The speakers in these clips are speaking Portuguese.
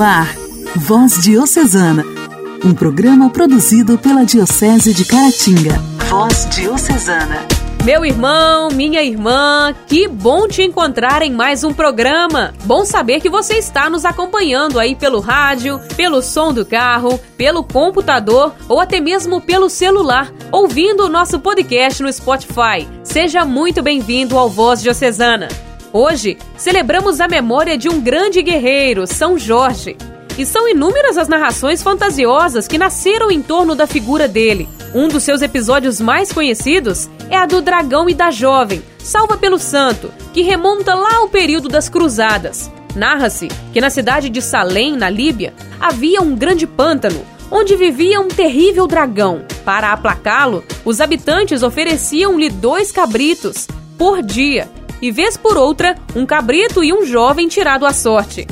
Ar, Voz Diocesana, um programa produzido pela Diocese de Caratinga. Voz Diocesana. Meu irmão, minha irmã, que bom te encontrar em mais um programa. Bom saber que você está nos acompanhando aí pelo rádio, pelo som do carro, pelo computador ou até mesmo pelo celular, ouvindo o nosso podcast no Spotify. Seja muito bem-vindo ao Voz Diocesana. Hoje, celebramos a memória de um grande guerreiro, São Jorge. E são inúmeras as narrações fantasiosas que nasceram em torno da figura dele. Um dos seus episódios mais conhecidos é a do dragão e da jovem, salva pelo santo, que remonta lá ao período das cruzadas. Narra-se que na cidade de Salém, na Líbia, havia um grande pântano, onde vivia um terrível dragão. Para aplacá-lo, os habitantes ofereciam-lhe dois cabritos por dia e, vez por outra, um cabrito e um jovem tirado à sorte.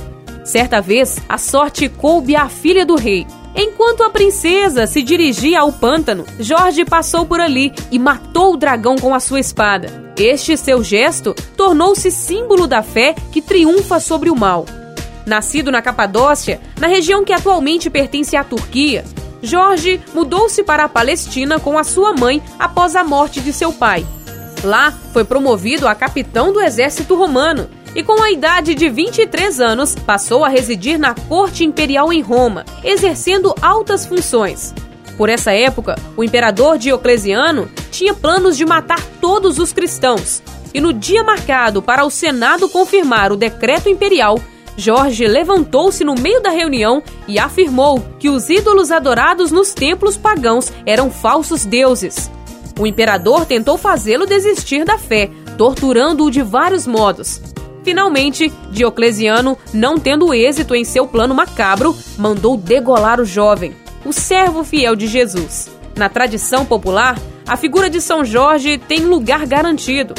Certa vez, a sorte coube à filha do rei. Enquanto a princesa se dirigia ao pântano, Jorge passou por ali e matou o dragão com a sua espada. Este seu gesto tornou-se símbolo da fé que triunfa sobre o mal. Nascido na Capadócia, na região que atualmente pertence à Turquia, Jorge mudou-se para a Palestina com a sua mãe após a morte de seu pai. Lá, foi promovido a capitão do exército romano e, com a idade de 23 anos, passou a residir na corte imperial em Roma, exercendo altas funções. Por essa época, o imperador Diocleciano tinha planos de matar todos os cristãos. E no dia marcado para o Senado confirmar o decreto imperial, Jorge levantou-se no meio da reunião e afirmou que os ídolos adorados nos templos pagãos eram falsos deuses. O imperador tentou fazê-lo desistir da fé, torturando-o de vários modos. Finalmente, Diocleciano, não tendo êxito em seu plano macabro, mandou degolar o jovem, o servo fiel de Jesus. Na tradição popular, a figura de São Jorge tem lugar garantido.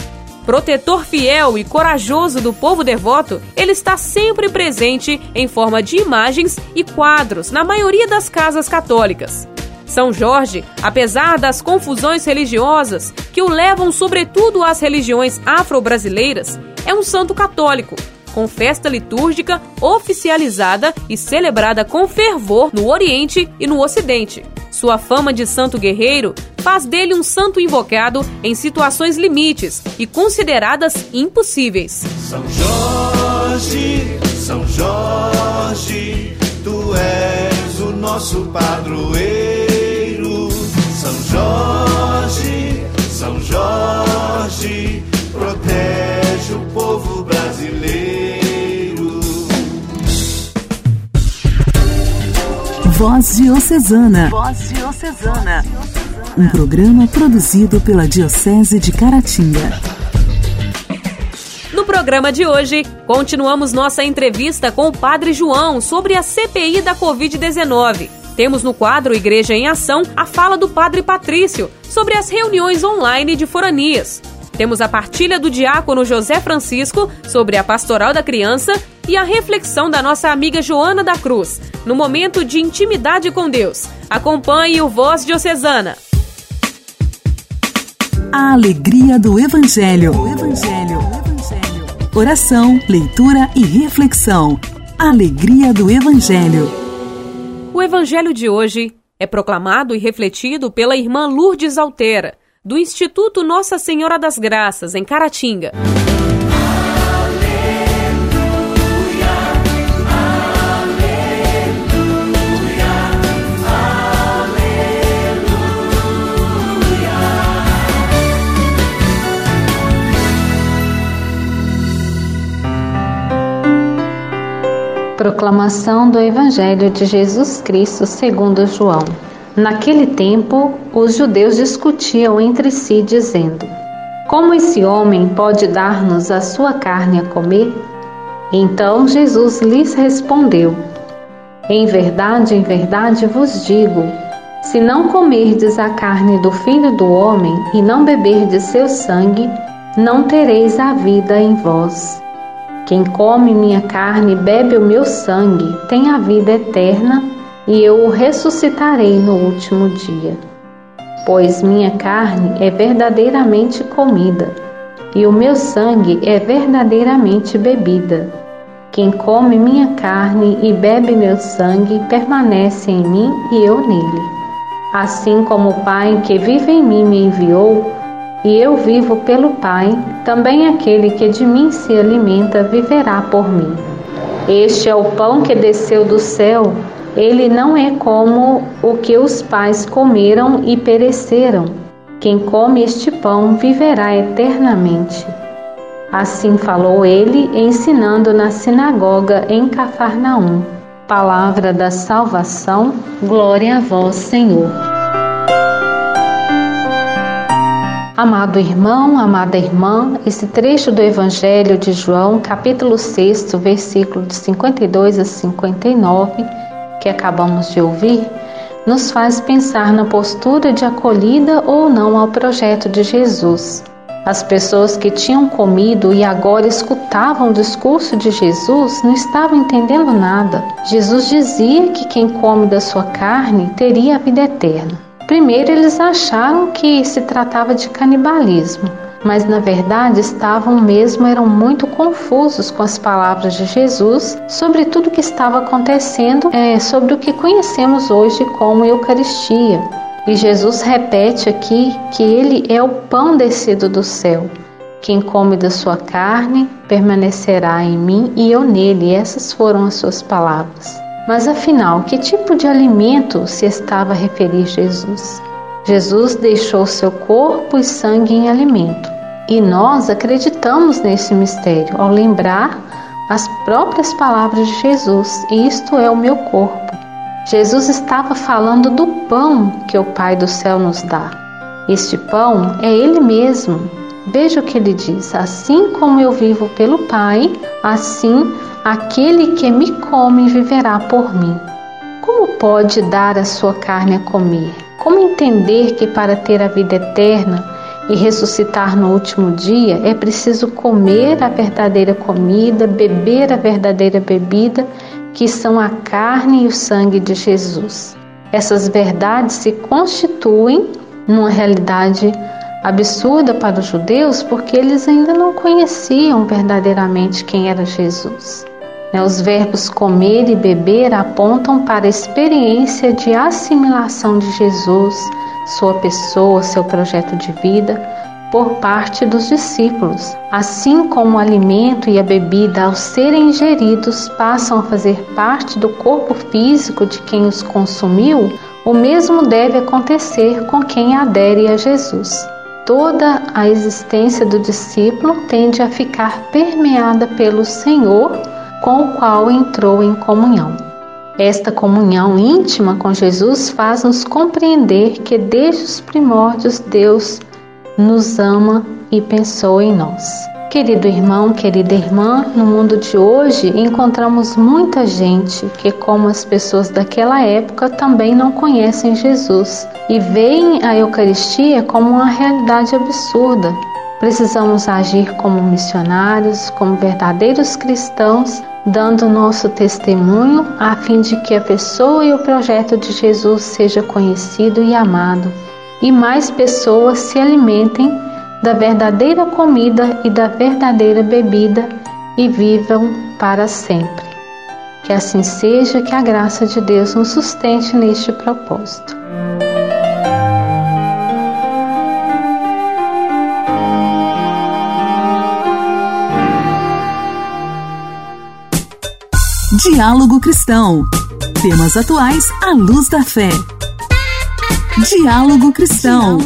Protetor fiel e corajoso do povo devoto, ele está sempre presente em forma de imagens e quadros na maioria das casas católicas. São Jorge, apesar das confusões religiosas que o levam sobretudo às religiões afro-brasileiras, é um santo católico, com festa litúrgica oficializada e celebrada com fervor no Oriente e no Ocidente. Sua fama de santo guerreiro faz dele um santo invocado em situações limites e consideradas impossíveis. São Jorge, São Jorge, tu és o nosso padroeiro. Voz Diocesana. Voz Diocesana. Um programa produzido pela Diocese de Caratinga. No programa de hoje, continuamos nossa entrevista com o Padre João sobre a CPI da Covid-19. Temos no quadro Igreja em Ação a fala do Padre Patrício sobre as reuniões online de foranias. Temos a partilha do diácono José Francisco sobre a pastoral da criança e a reflexão da nossa amiga Joana da Cruz, no momento de intimidade com Deus. Acompanhe o Voz Diocesana. A alegria do Evangelho. O Evangelho. Evangelho. Oração, leitura e reflexão. Alegria do Evangelho. O evangelho de hoje é proclamado e refletido pela irmã Lourdes Altera, do Instituto Nossa Senhora das Graças, em Caratinga. Proclamação do Evangelho de Jesus Cristo segundo João. Naquele tempo, os judeus discutiam entre si, dizendo: Como esse homem pode dar-nos a sua carne a comer? Então Jesus lhes respondeu: Em verdade, em verdade vos digo: se não comerdes a carne do Filho do Homem e não beberdes seu sangue, não tereis a vida em vós. Quem come minha carne e bebe o meu sangue tem a vida eterna, e eu o ressuscitarei no último dia. Pois minha carne é verdadeiramente comida, e o meu sangue é verdadeiramente bebida. Quem come minha carne e bebe meu sangue permanece em mim e eu nele. Assim como o Pai que vive em mim me enviou, e eu vivo pelo Pai, também aquele que de mim se alimenta viverá por mim. Este é o pão que desceu do céu. Ele não é como o que os pais comeram e pereceram. Quem come este pão viverá eternamente. Assim falou ele, ensinando na sinagoga em Cafarnaum. Palavra da salvação, glória a vós, Senhor. Amado irmão, amada irmã, esse trecho do Evangelho de João, capítulo 6, versículo de 52 a 59, que acabamos de ouvir, nos faz pensar na postura de acolhida ou não ao projeto de Jesus. As pessoas que tinham comido e agora escutavam o discurso de Jesus não estavam entendendo nada. Jesus dizia que quem come da sua carne teria a vida eterna. Primeiro, eles acharam que se tratava de canibalismo, mas na verdade estavam mesmo eram muito confusos com as palavras de Jesus sobre tudo o que estava acontecendo, é, sobre o que conhecemos hoje como Eucaristia. E Jesus repete aqui que ele é o pão descido do céu. Quem come da sua carne permanecerá em mim e eu nele. Essas foram as suas palavras. Mas afinal, que tipo de alimento se estava a referir Jesus? Jesus deixou seu corpo e sangue em alimento. E nós acreditamos nesse mistério ao lembrar as próprias palavras de Jesus: Isto é o meu corpo. Jesus estava falando do pão que o Pai do céu nos dá. Este pão é Ele mesmo. Veja o que ele diz: Assim como eu vivo pelo Pai, assim Aquele que me come viverá por mim. Como pode dar a sua carne a comer? Como entender que para ter a vida eterna e ressuscitar no último dia é preciso comer a verdadeira comida, beber a verdadeira bebida, que são a carne e o sangue de Jesus? Essas verdades se constituem numa realidade absurda para os judeus porque eles ainda não conheciam verdadeiramente quem era Jesus. Né, os verbos comer e beber apontam para a experiência de assimilação de Jesus, sua pessoa, seu projeto de vida, por parte dos discípulos. Assim como o alimento e a bebida, ao serem ingeridos, passam a fazer parte do corpo físico de quem os consumiu, o mesmo deve acontecer com quem adere a Jesus. Toda a existência do discípulo tende a ficar permeada pelo Senhor com o qual entrou em comunhão. Esta comunhão íntima com Jesus faz-nos compreender que desde os primórdios Deus nos ama e pensou em nós. Querido irmão, querida irmã, no mundo de hoje encontramos muita gente que, como as pessoas daquela época, também não conhecem Jesus e veem a Eucaristia como uma realidade absurda, Precisamos agir como missionários, como verdadeiros cristãos, dando nosso testemunho a fim de que a pessoa e o projeto de Jesus seja conhecido e amado, e mais pessoas se alimentem da verdadeira comida e da verdadeira bebida e vivam para sempre. Que assim seja, que a graça de Deus nos sustente neste propósito. Diálogo Cristão. Temas atuais à luz da fé. Diálogo Cristão.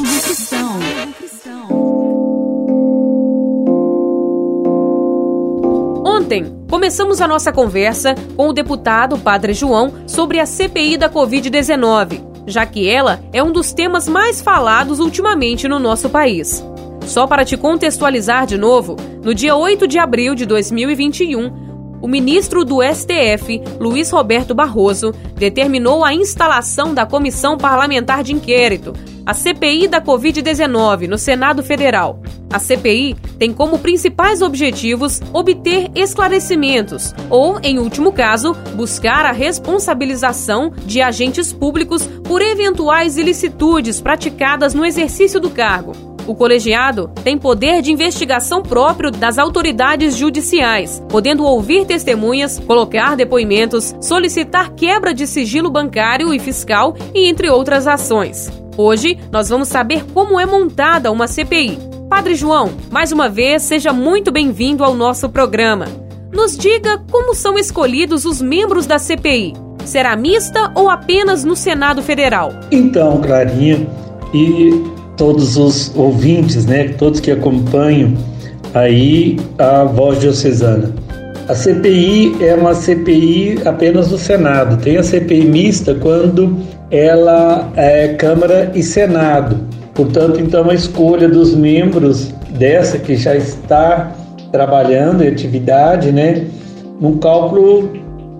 Ontem, começamos a nossa conversa com o deputado Padre João sobre a CPI da Covid-19, já que ela é um dos temas mais falados ultimamente no nosso país. Só para te contextualizar de novo, no dia 8 de abril de 2021, o ministro do STF, Luiz Roberto Barroso, determinou a instalação da Comissão Parlamentar de Inquérito, a CPI da Covid-19, no Senado Federal. A CPI tem como principais objetivos obter esclarecimentos ou, em último caso, buscar a responsabilização de agentes públicos por eventuais ilicitudes praticadas no exercício do cargo. O colegiado tem poder de investigação próprio das autoridades judiciais, podendo ouvir testemunhas, colocar depoimentos, solicitar quebra de sigilo bancário e fiscal e entre outras ações. Hoje nós vamos saber como é montada uma CPI. Padre João, mais uma vez, seja muito bem-vindo ao nosso programa. Nos diga como são escolhidos os membros da CPI. Será mista ou apenas no Senado Federal? Então, Clarinha e todos os ouvintes, né, todos que acompanham aí a voz diocesana. A CPI é uma CPI apenas do Senado. Tem a CPI mista quando ela é Câmara e Senado. Portanto, então a escolha dos membros dessa que já está trabalhando em atividade, né, num cálculo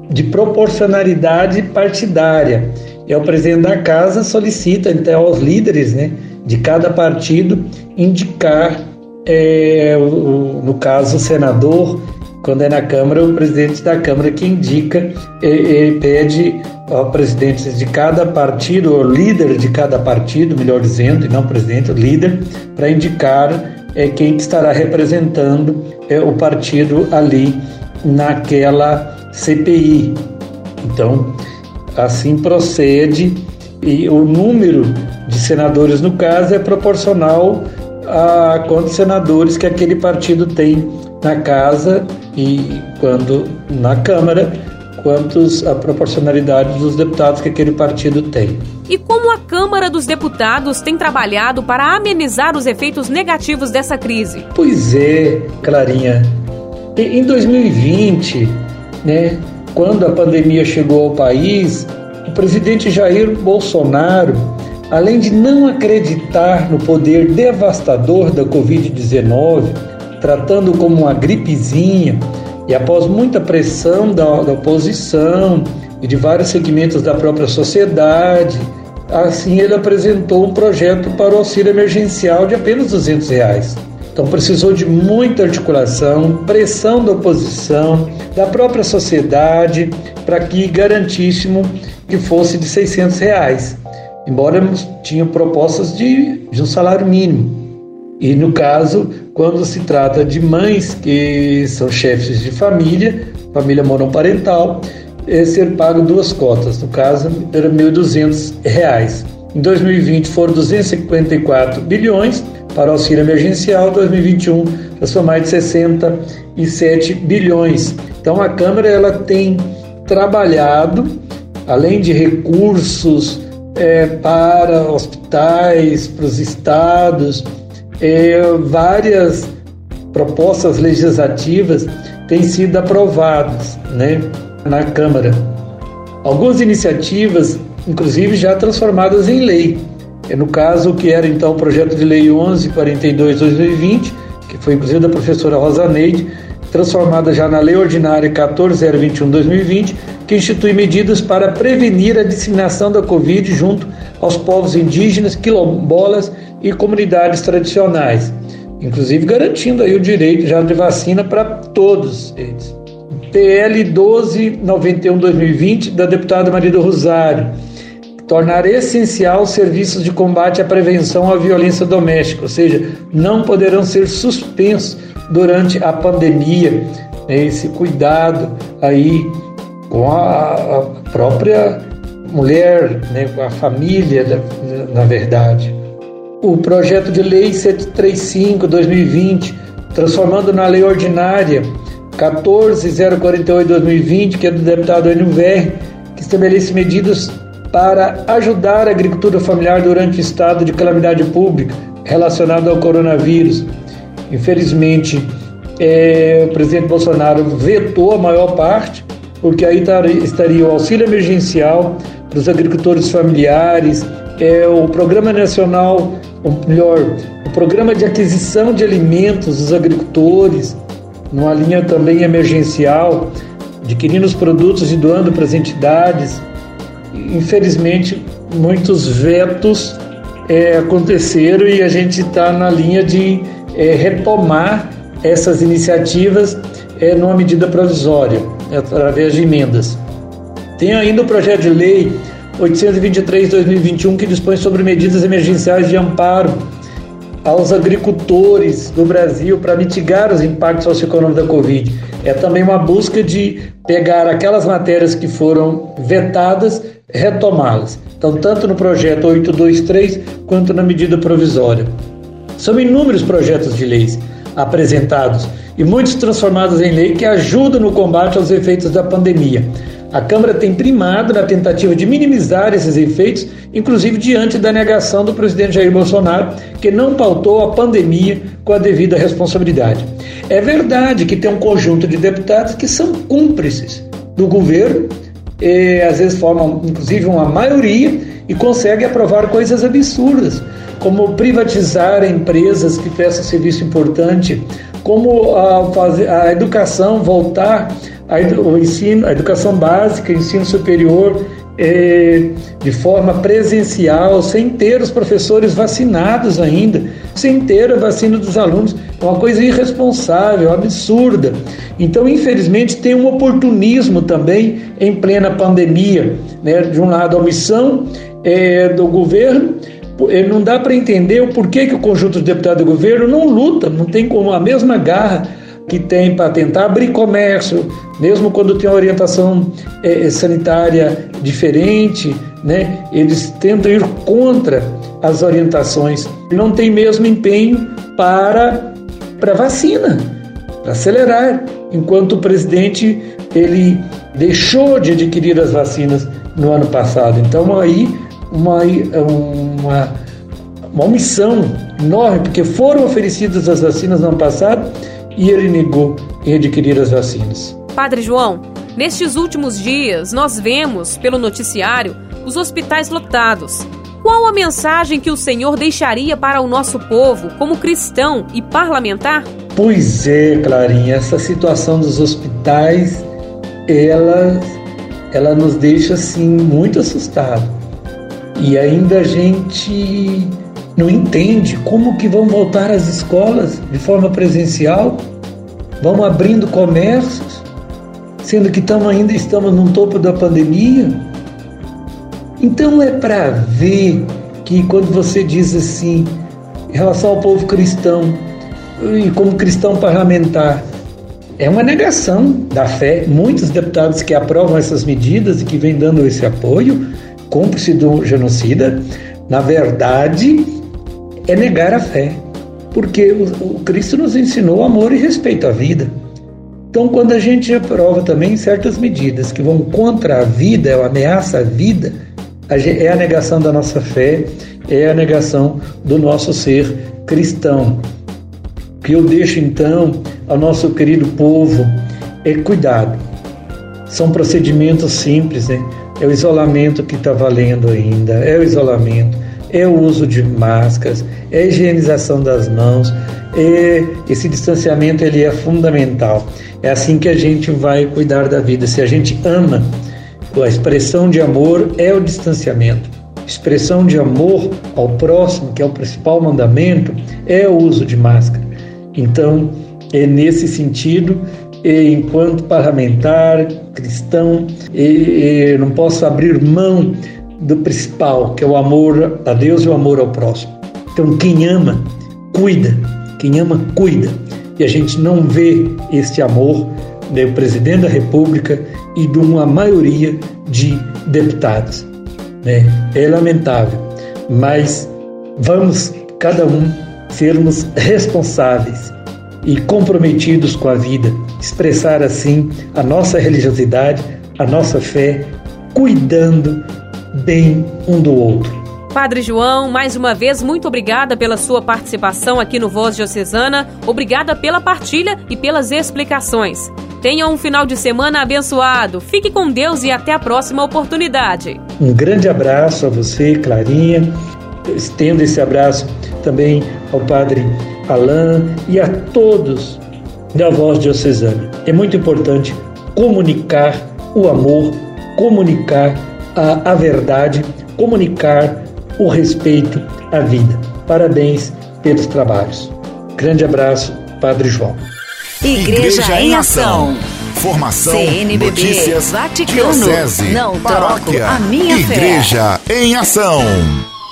de proporcionalidade partidária. E o presidente da casa solicita então aos líderes, né, de cada partido indicar, é, o, no caso, o senador, quando é na Câmara, o presidente da Câmara que indica, e, pede ao presidente de cada partido, ou líder de cada partido, melhor dizendo, e não presidente, líder, para indicar é, quem estará representando é, o partido ali naquela CPI. Então, assim procede e o número senadores no caso é proporcional a quantos senadores que aquele partido tem na casa e quando na Câmara quantos a proporcionalidade dos deputados que aquele partido tem. E como a Câmara dos Deputados tem trabalhado para amenizar os efeitos negativos dessa crise? Pois é, Clarinha. Em 2020, né, quando a pandemia chegou ao país, o presidente Jair Bolsonaro, além de não acreditar no poder devastador da Covid-19, tratando como uma gripezinha, e após muita pressão da, da oposição e de vários segmentos da própria sociedade, assim ele apresentou um projeto para o auxílio emergencial de apenas 200 reais. Então precisou de muita articulação, pressão da oposição, da própria sociedade, para que garantíssimo que fosse de 600 reais. Embora tinham propostas de, de um salário mínimo. E no caso, quando se trata de mães que são chefes de família, família monoparental, é ser pago duas cotas. No caso, era R$ 1.200. Em 2020 foram 254 bilhões para auxílio emergencial, 2021 já são mais de 67 bilhões. Então a Câmara ela tem trabalhado, além de recursos é, para hospitais, para os estados, é, várias propostas legislativas têm sido aprovadas né, na Câmara. Algumas iniciativas, inclusive, já transformadas em lei. É no caso que era então o projeto de lei 1142/2020, que foi inclusive da professora Rosa Neide, transformada já na lei ordinária 14021/2020, que institui medidas para prevenir a disseminação da Covid junto aos povos indígenas, quilombolas e comunidades tradicionais, inclusive garantindo aí o direito já de vacina para todos eles. PL 1291/2020 da deputada Maria do Rosário tornar essencial os serviços de combate à prevenção à violência doméstica, ou seja, não poderão ser suspensos durante a pandemia. Né, esse cuidado aí com a, própria mulher, né, com a família, na, verdade. O projeto de lei 735/2020, transformando na lei ordinária 14048/2020, que é do deputado Enio Verri, que estabelece medidas para ajudar a agricultura familiar durante o estado de calamidade pública relacionado ao coronavírus. Infelizmente, é, o presidente Bolsonaro vetou a maior parte, porque aí estaria o auxílio emergencial para os agricultores familiares, é, o Programa Nacional, ou melhor, o Programa de Aquisição de Alimentos dos Agricultores, numa linha também emergencial, adquirindo os produtos e doando para as entidades. Infelizmente, muitos vetos é, aconteceram e a gente está na linha de é, retomar essas iniciativas é, numa medida provisória, através de emendas. Tem ainda o projeto de lei 823-2021 que dispõe sobre medidas emergenciais de amparo aos agricultores do Brasil para mitigar os impactos socioeconômicos da Covid. É também uma busca de pegar aquelas matérias que foram vetadas, retomá-las. Então, tanto no projeto 823 quanto na medida provisória. São inúmeros projetos de leis apresentados e muitos transformados em lei que ajudam no combate aos efeitos da pandemia. A Câmara tem primado na tentativa de minimizar esses efeitos, inclusive diante da negação do presidente Jair Bolsonaro, que não pautou a pandemia com a devida responsabilidade. É verdade que tem um conjunto de deputados que são cúmplices do governo, e, às vezes formam inclusive uma maioria e conseguem aprovar coisas absurdas, como privatizar empresas que prestam serviço importante, como a, fazer, a educação voltar a, o ensino, a educação básica, ensino superior, é, de forma presencial, sem ter os professores vacinados ainda, sem ter a vacina dos alunos. É uma coisa irresponsável, absurda. Então, infelizmente, tem um oportunismo também em plena pandemia. Né? De um lado, a omissão é, do governo, é, não dá para entender o porquê que o conjunto de deputados do governo não luta, não tem como a mesma garra que tem para tentar abrir comércio, mesmo quando tem uma orientação é, sanitária diferente, né? Eles tentam ir contra as orientações. Não tem mesmo empenho para para vacina, para acelerar, enquanto o presidente ele deixou de adquirir as vacinas no ano passado. Então aí uma uma uma omissão enorme, porque foram oferecidas as vacinas no ano passado e ele negou em adquirir as vacinas. Padre João, nestes últimos dias nós vemos pelo noticiário os hospitais lotados. Qual a mensagem que o Senhor deixaria para o nosso povo, como cristão e parlamentar? Pois é, Clarinha, essa situação dos hospitais, ela, ela nos deixa assim muito assustado. E ainda a gente não entende como que vão voltar às escolas de forma presencial, vão abrindo comércios, sendo que estamos ainda estamos no topo da pandemia. Então é para ver que quando você diz assim, em relação ao povo cristão, e como cristão parlamentar, é uma negação da fé. Muitos deputados que aprovam essas medidas e que vêm dando esse apoio, cúmplice do genocida, na verdade, é negar a fé, porque o, o Cristo nos ensinou amor e respeito à vida. Então, quando a gente aprova também certas medidas que vão contra a vida, é uma ameaça à vida, é a negação da nossa fé, é a negação do nosso ser cristão. Que eu deixo então ao nosso querido povo é cuidado. São procedimentos simples, né? É o isolamento que está valendo ainda, é o isolamento é o uso de máscaras, é a higienização das mãos, é, esse distanciamento ele é fundamental. É assim que a gente vai cuidar da vida. Se a gente ama, a expressão de amor é o distanciamento. Expressão de amor ao próximo, que é o principal mandamento, é o uso de máscara. Então, é nesse sentido, enquanto parlamentar, cristão, não posso abrir mão do principal, que é o amor a Deus e o amor ao próximo. Então, quem ama, cuida. Quem ama, cuida. E a gente não vê este amor do presidente da República e de uma maioria de deputados. Né? É lamentável, mas vamos, cada um, sermos responsáveis e comprometidos com a vida, expressar assim a nossa religiosidade, a nossa fé, cuidando bem um do outro. Padre João, mais uma vez, muito obrigada pela sua participação aqui no Voz Diocesana. Obrigada pela partilha e pelas explicações. Tenha um final de semana abençoado. Fique com Deus e até a próxima oportunidade. Um grande abraço a você, Clarinha. Estendo esse abraço também ao Padre Alain e a todos da Voz Diocesana. É muito importante comunicar o amor, comunicar a, a verdade, comunicar o respeito à vida. Parabéns pelos trabalhos. Grande abraço, Padre João. Igreja, Igreja em Ação. Formação, CNBB, notícias, Vaticano, diocese, não paróquia, a minha Igreja fé. em Ação.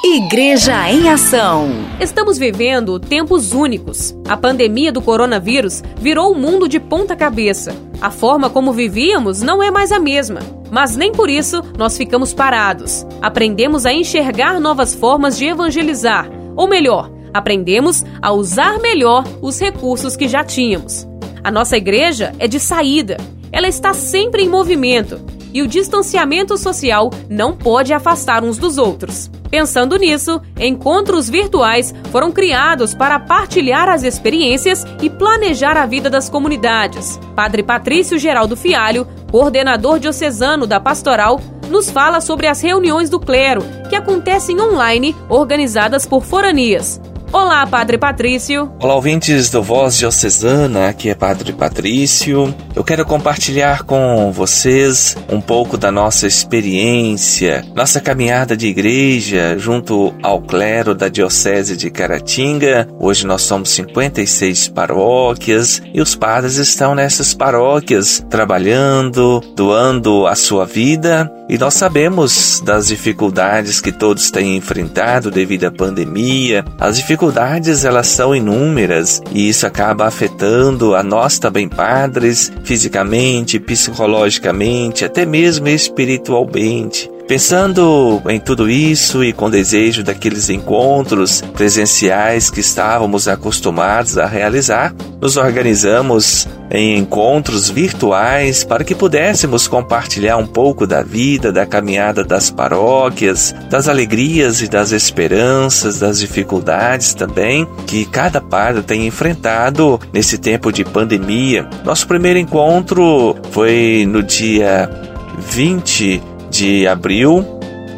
Igreja em Ação. Estamos vivendo tempos únicos. A pandemia do coronavírus virou o mundo de ponta cabeça. A forma como vivíamos não é mais a mesma. Mas nem por isso nós ficamos parados. Aprendemos a enxergar novas formas de evangelizar. Ou melhor, aprendemos a usar melhor os recursos que já tínhamos. A nossa igreja é de saída. Ela está sempre em movimento e o distanciamento social não pode afastar uns dos outros. Pensando nisso, encontros virtuais foram criados para partilhar as experiências e planejar a vida das comunidades. Padre Patrício Geraldo Fialho, coordenador diocesano da Pastoral, nos fala sobre as reuniões do clero, que acontecem online, organizadas por foranias. Olá, Padre Patrício. Olá, ouvintes do Voz Diocesana, aqui é Padre Patrício. Eu quero compartilhar com vocês um pouco da nossa experiência, nossa caminhada de igreja junto ao clero da Diocese de Caratinga. Hoje nós somos 56 paróquias e os padres estão nessas paróquias trabalhando, doando a sua vida e nós sabemos das dificuldades que todos têm enfrentado devido à pandemia. As dificuldades elas são inúmeras e isso acaba afetando a nós também padres, fisicamente, psicologicamente, até mesmo espiritualmente. Pensando em tudo isso e com desejo daqueles encontros presenciais que estávamos acostumados a realizar, nos organizamos em encontros virtuais para que pudéssemos compartilhar um pouco da vida, da caminhada das paróquias, das alegrias e das esperanças, das dificuldades também que cada padre tem enfrentado nesse tempo de pandemia. Nosso primeiro encontro foi no dia 20 de abril,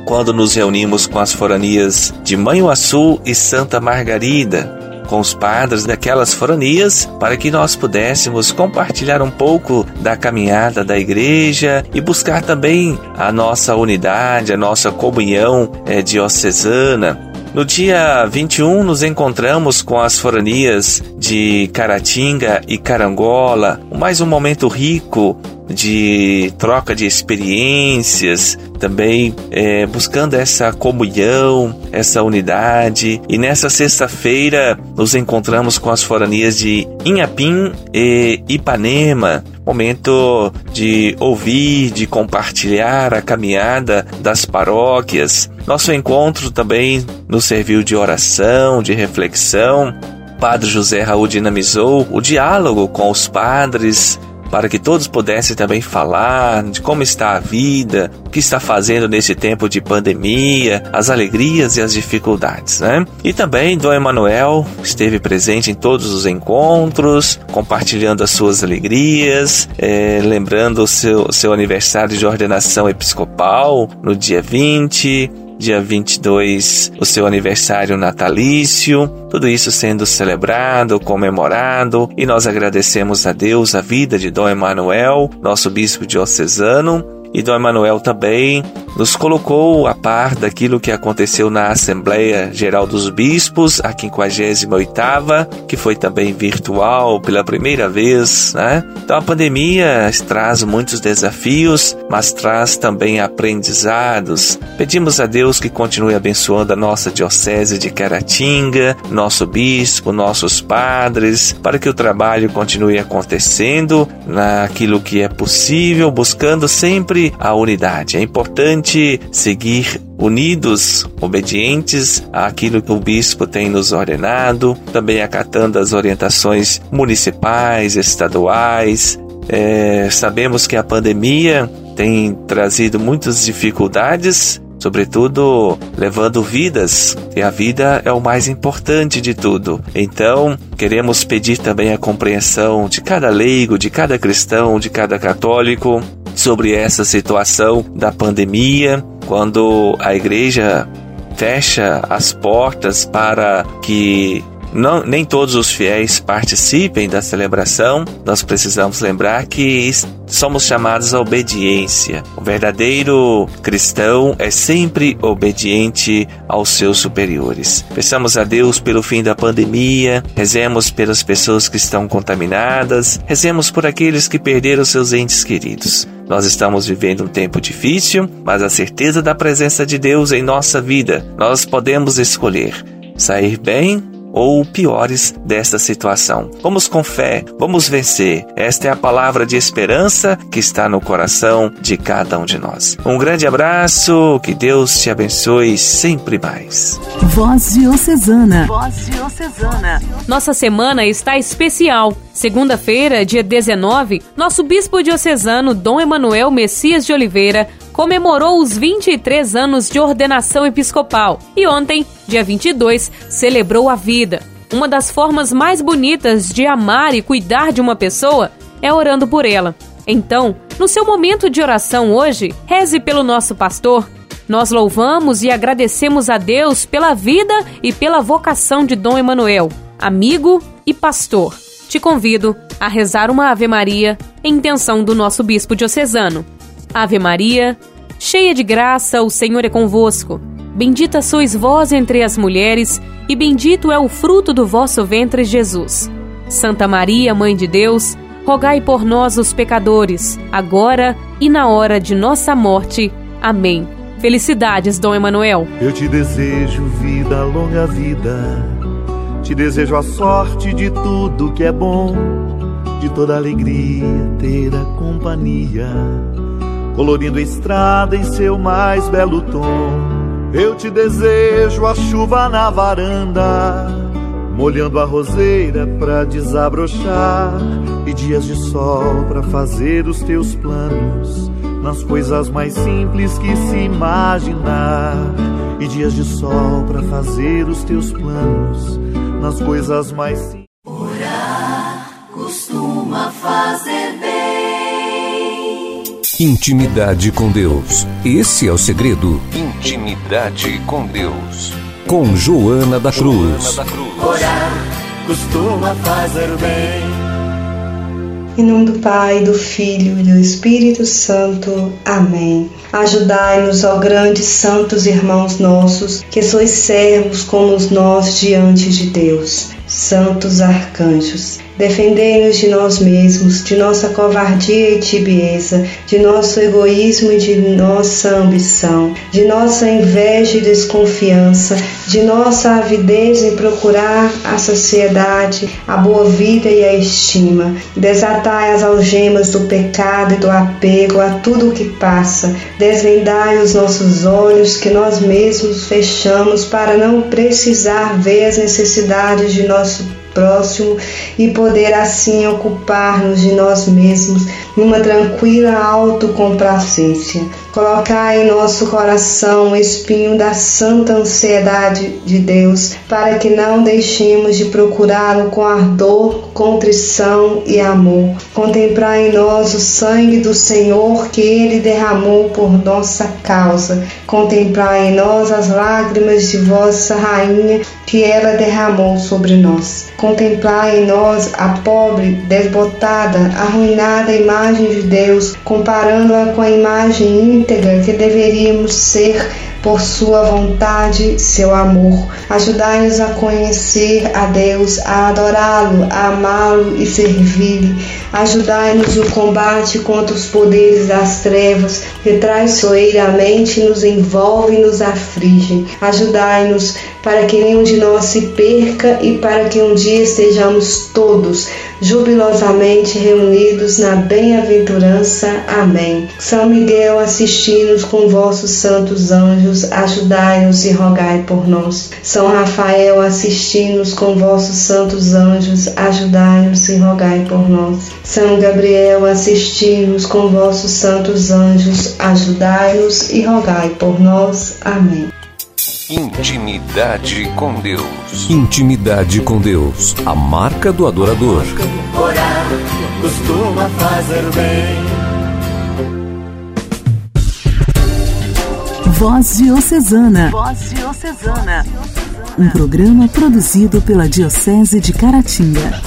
quando nos reunimos com as foranias de Manhuaçu e Santa Margarida, com os padres daquelas foranias, para que nós pudéssemos compartilhar um pouco da caminhada da igreja e buscar também a nossa unidade, a nossa comunhão é, diocesana. No dia 21, nos encontramos com as foranias de Caratinga e Carangola, mais um momento rico de troca de experiências, também é, buscando essa comunhão, essa unidade. E nessa sexta-feira nos encontramos com as foranias de Inhapim e Ipanema, momento de ouvir, de compartilhar a caminhada das paróquias. Nosso encontro também nos serviu de oração, de reflexão. Padre José Raul dinamizou o diálogo com os padres, para que todos pudessem também falar de como está a vida, o que está fazendo nesse tempo de pandemia, as alegrias e as dificuldades, né? E também Dom Emanuel esteve presente em todos os encontros, compartilhando as suas alegrias, é, lembrando o seu, seu aniversário de ordenação episcopal no dia 20, dia 22, o seu aniversário natalício, tudo isso sendo celebrado, comemorado, e nós agradecemos a Deus a vida de Dom Emanuel, nosso bispo diocesano, e Dom Emanuel também nos colocou a par daquilo que aconteceu na Assembleia Geral dos Bispos, a 58ª, que foi também virtual pela primeira vez, né? Então a pandemia traz muitos desafios, mas traz também aprendizados. Pedimos a Deus que continue abençoando a nossa diocese de Caratinga, nosso bispo, nossos padres, para que o trabalho continue acontecendo naquilo que é possível, buscando sempre a unidade. É importante seguir unidos, obedientes àquilo que o bispo tem nos ordenado, também acatando as orientações municipais, estaduais. É, sabemos que a pandemia tem trazido muitas dificuldades, sobretudo levando vidas, e a vida é o mais importante de tudo. Então, queremos pedir também a compreensão de cada leigo, de cada cristão, de cada católico, sobre essa situação da pandemia, quando a igreja fecha as portas para que não, nem todos os fiéis participem da celebração, nós precisamos lembrar que somos chamados à obediência. O verdadeiro cristão é sempre obediente aos seus superiores. Peçamos a Deus pelo fim da pandemia, rezemos pelas pessoas que estão contaminadas, rezemos por aqueles que perderam seus entes queridos. Nós estamos vivendo um tempo difícil, mas a certeza da presença de Deus em nossa vida, nós podemos escolher sair bem ou piores desta situação. Vamos com fé, vamos vencer. Esta é a palavra de esperança que está no coração de cada um de nós. Um grande abraço, que Deus te abençoe sempre mais. Voz Diocesana. Voz Diocesana. Nossa semana está especial. Segunda-feira, dia 19, nosso bispo diocesano Dom Emanuel Messias de Oliveira comemorou os 23 anos de ordenação episcopal e ontem, dia 22, celebrou a vida. Uma das formas mais bonitas de amar e cuidar de uma pessoa é orando por ela. Então, no seu momento de oração hoje, reze pelo nosso pastor. Nós louvamos e agradecemos a Deus pela vida e pela vocação de Dom Emanuel, amigo e pastor. Te convido a rezar uma Ave Maria em intenção do nosso bispo diocesano. Ave Maria, cheia de graça, o Senhor é convosco. Bendita sois vós entre as mulheres, e bendito é o fruto do vosso ventre, Jesus. Santa Maria, Mãe de Deus, rogai por nós, os pecadores, agora e na hora de nossa morte. Amém. Felicidades, Dom Emanuel. Eu te desejo vida, longa vida. Te desejo a sorte de tudo que é bom, de toda alegria ter a companhia colorindo a estrada em seu mais belo tom. Eu te desejo a chuva na varanda, molhando a roseira pra desabrochar, e dias de sol pra fazer os teus planos, nas coisas mais simples que se imaginar, e dias de sol pra fazer os teus planos, nas coisas mais simples. Orar costuma fazer. Intimidade com Deus. Esse é o segredo. Intimidade com Deus. Com Joana da Cruz. Joana da Cruz. Orar costuma fazer bem. Em nome do Pai, do Filho e do Espírito Santo. Amém. Ajudai-nos, ó grandes santos irmãos nossos, que sois servos como nós diante de Deus. Santos arcanjos, Defendei-nos de nós mesmos, de nossa covardia e tibieza, de nosso egoísmo e de nossa ambição, de nossa inveja e desconfiança, de nossa avidez em procurar a sociedade, a boa vida e a estima. Desatai as algemas do pecado e do apego a tudo o que passa. Desvendai os nossos olhos que nós mesmos fechamos para não precisar ver as necessidades de nosso próximo e poder assim ocupar-nos de nós mesmos numa tranquila autocomplacência. Colocai em nosso coração o espinho da santa ansiedade de Deus, para que não deixemos de procurá-lo com ardor, contrição e amor. Contemplai em nós o sangue do Senhor que ele derramou por nossa causa. Contemplai em nós as lágrimas de vossa rainha que ela derramou sobre nós. Contemplai em nós a pobre, desbotada, arruinada imagem de Deus, comparando-a com a imagem íntegra que deveríamos ser por sua vontade, seu amor. Ajudai-nos a conhecer a Deus, a adorá-lo, a amá-lo e servir-lhe. Ajudai-nos no combate contra os poderes das trevas que traiçoeiramente nos envolvem e nos afligem. Ajudai-nos para que nenhum de nós se perca e para que um dia estejamos todos jubilosamente reunidos na bem-aventurança. Amém. São Miguel, assisti-nos com vossos santos anjos, ajudai-nos e rogai por nós. São Rafael, assisti-nos com vossos santos anjos, ajudai-nos e rogai por nós. São Gabriel, assisti-nos com vossos santos anjos, ajudai-nos e rogai por nós. Amém. Intimidade com Deus. Intimidade com Deus. A marca do adorador. Orar costuma fazer bem. Voz Diocesana. Voz Diocesana. Um programa produzido pela Diocese de Caratinga.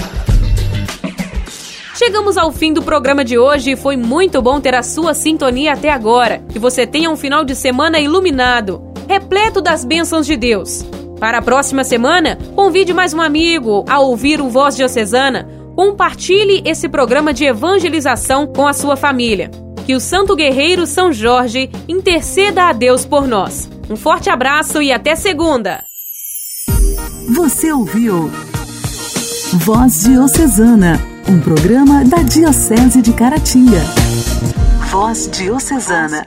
Chegamos ao fim do programa de hoje e foi muito bom ter a sua sintonia até agora. Que você tenha um final de semana iluminado repleto das bênçãos de Deus. Para a próxima semana, convide mais um amigo a ouvir o Voz Diocesana. Compartilhe esse programa de evangelização com a sua família. que o Santo Guerreiro São Jorge interceda a Deus por nós. Um forte abraço e até segunda! Você ouviu Voz Diocesana, um programa da Diocese de Caratinga. Voz Diocesana.